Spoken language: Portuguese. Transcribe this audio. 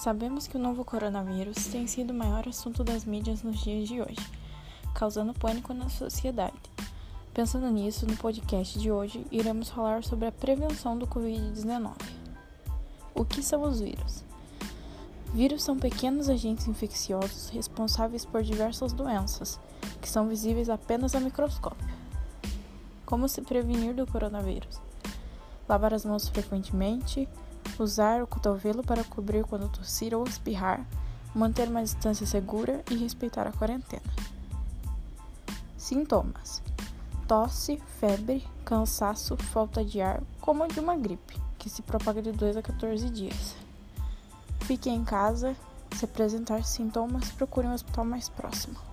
Sabemos que o novo coronavírus tem sido o maior assunto das mídias nos dias de hoje, causando pânico na sociedade. Pensando nisso, no podcast de hoje iremos falar sobre a prevenção do Covid-19. O que são os vírus? Vírus são pequenos agentes infecciosos responsáveis por diversas doenças, que são visíveis apenas a microscópio. Como se prevenir do coronavírus? Lavar as mãos frequentemente, usar o cotovelo para cobrir quando tossir ou espirrar, manter uma distância segura e respeitar a quarentena. Sintomas: tosse, febre, cansaço, falta de ar, como de uma gripe, que se propaga de 2 a 14 dias. Fique em casa. Se apresentar sintomas, procure um hospital mais próximo.